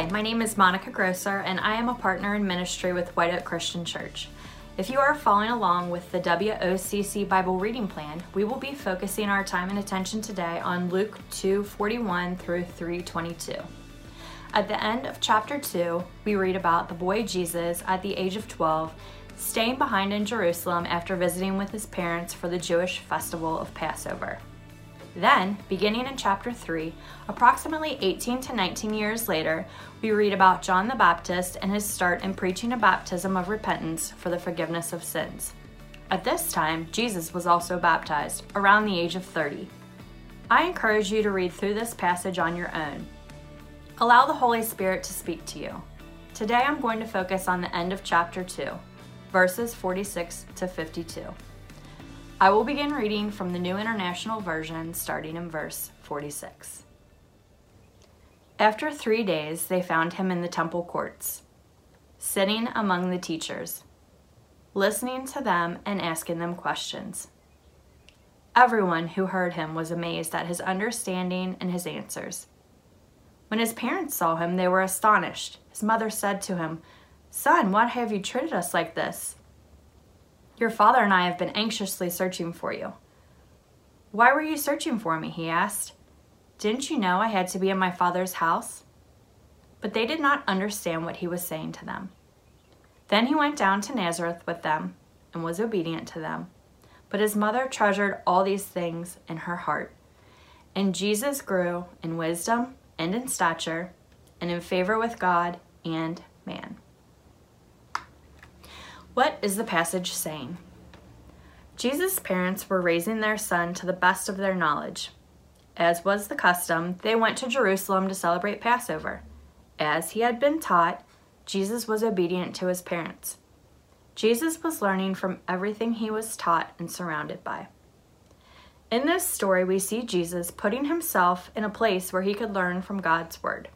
Hi, my name is Monica Grosser, and I am a partner in ministry with White Oak Christian Church. If you are following along with the WOCC Bible reading plan, we will be focusing our time and attention today on Luke 2:41 through 3:22. At the end of chapter 2, we read about the boy Jesus at the age of 12 staying behind in Jerusalem after visiting with his parents for the Jewish festival of Passover. Then, beginning in chapter 3, approximately 18 to 19 years later, we read about John the Baptist and his start in preaching a baptism of repentance for the forgiveness of sins. At this time, Jesus was also baptized, around the age of 30. I encourage you to read through this passage on your own. Allow the Holy Spirit to speak to you. Today I'm going to focus on the end of chapter 2, verses 46 to 52. I will begin reading from the New International Version starting in verse 46. After three days, they found him in the temple courts, sitting among the teachers, listening to them and asking them questions. Everyone who heard him was amazed at his understanding and his answers. When his parents saw him, they were astonished. His mother said to him, Son, why have you treated us like this? Your father and I have been anxiously searching for you. Why were you searching for me? he asked. Didn't you know I had to be in my father's house? But they did not understand what he was saying to them. Then he went down to Nazareth with them and was obedient to them. But his mother treasured all these things in her heart. And Jesus grew in wisdom and in stature and in favor with God and man. What is the passage saying? Jesus' parents were raising their son to the best of their knowledge. As was the custom, they went to Jerusalem to celebrate Passover. As he had been taught, Jesus was obedient to his parents. Jesus was learning from everything he was taught and surrounded by. In this story, we see Jesus putting himself in a place where he could learn from God's Word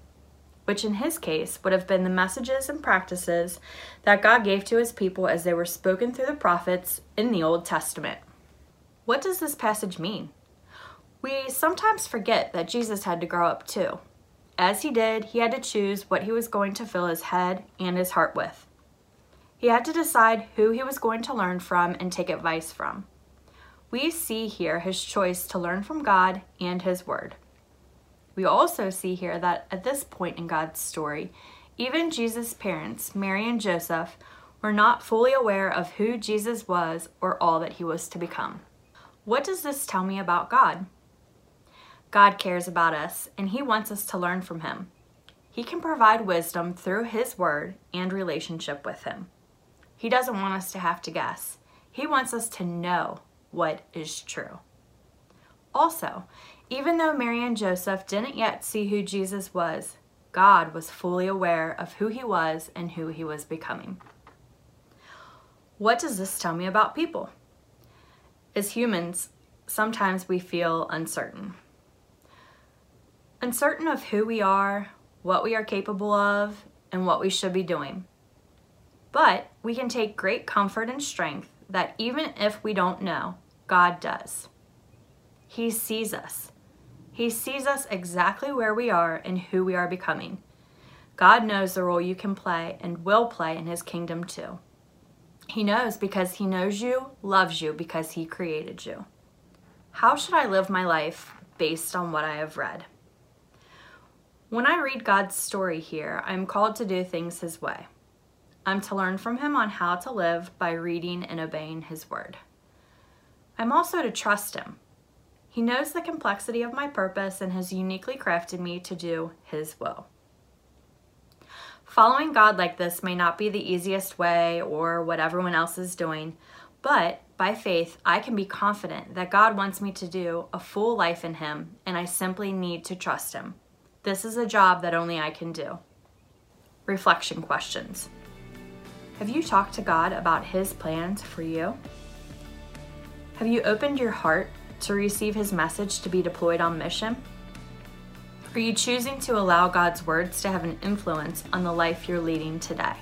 which in his case would have been the messages and practices that God gave to his people as they were spoken through the prophets in the Old Testament. What does this passage mean? We sometimes forget that Jesus had to grow up too. As he did, he had to choose what he was going to fill his head and his heart with. He had to decide who he was going to learn from and take advice from. We see here his choice to learn from God and his word. We also see here that at this point in God's story, even Jesus' parents, Mary and Joseph, were not fully aware of who Jesus was or all that he was to become. What does this tell me about God? God cares about us and he wants us to learn from him. He can provide wisdom through his word and relationship with him. He doesn't want us to have to guess. He wants us to know what is true. Also, even though Mary and Joseph didn't yet see who Jesus was, God was fully aware of who he was and who he was becoming. What does this tell me about people? As humans, sometimes we feel uncertain. Uncertain of who we are, what we are capable of, and what we should be doing. But we can take great comfort and strength that even if we don't know, God does. He sees us. He sees us exactly where we are and who we are becoming. God knows the role you can play and will play in His kingdom too. He knows because He knows you, loves you because He created you. How should I live my life based on what I have read? When I read God's story here, I'm called to do things His way. I'm to learn from Him on how to live by reading and obeying His word. I'm also to trust Him he knows the complexity of my purpose and has uniquely crafted me to do His will. Following God like this may not be the easiest way or what everyone else is doing, but by faith, I can be confident that God wants me to do a full life in Him, and I simply need to trust Him. This is a job that only I can do. Reflection questions Have you talked to God about His plans for you? Have you opened your heart to receive his message to be deployed on mission? Are you choosing to allow God's words to have an influence on the life you're leading today?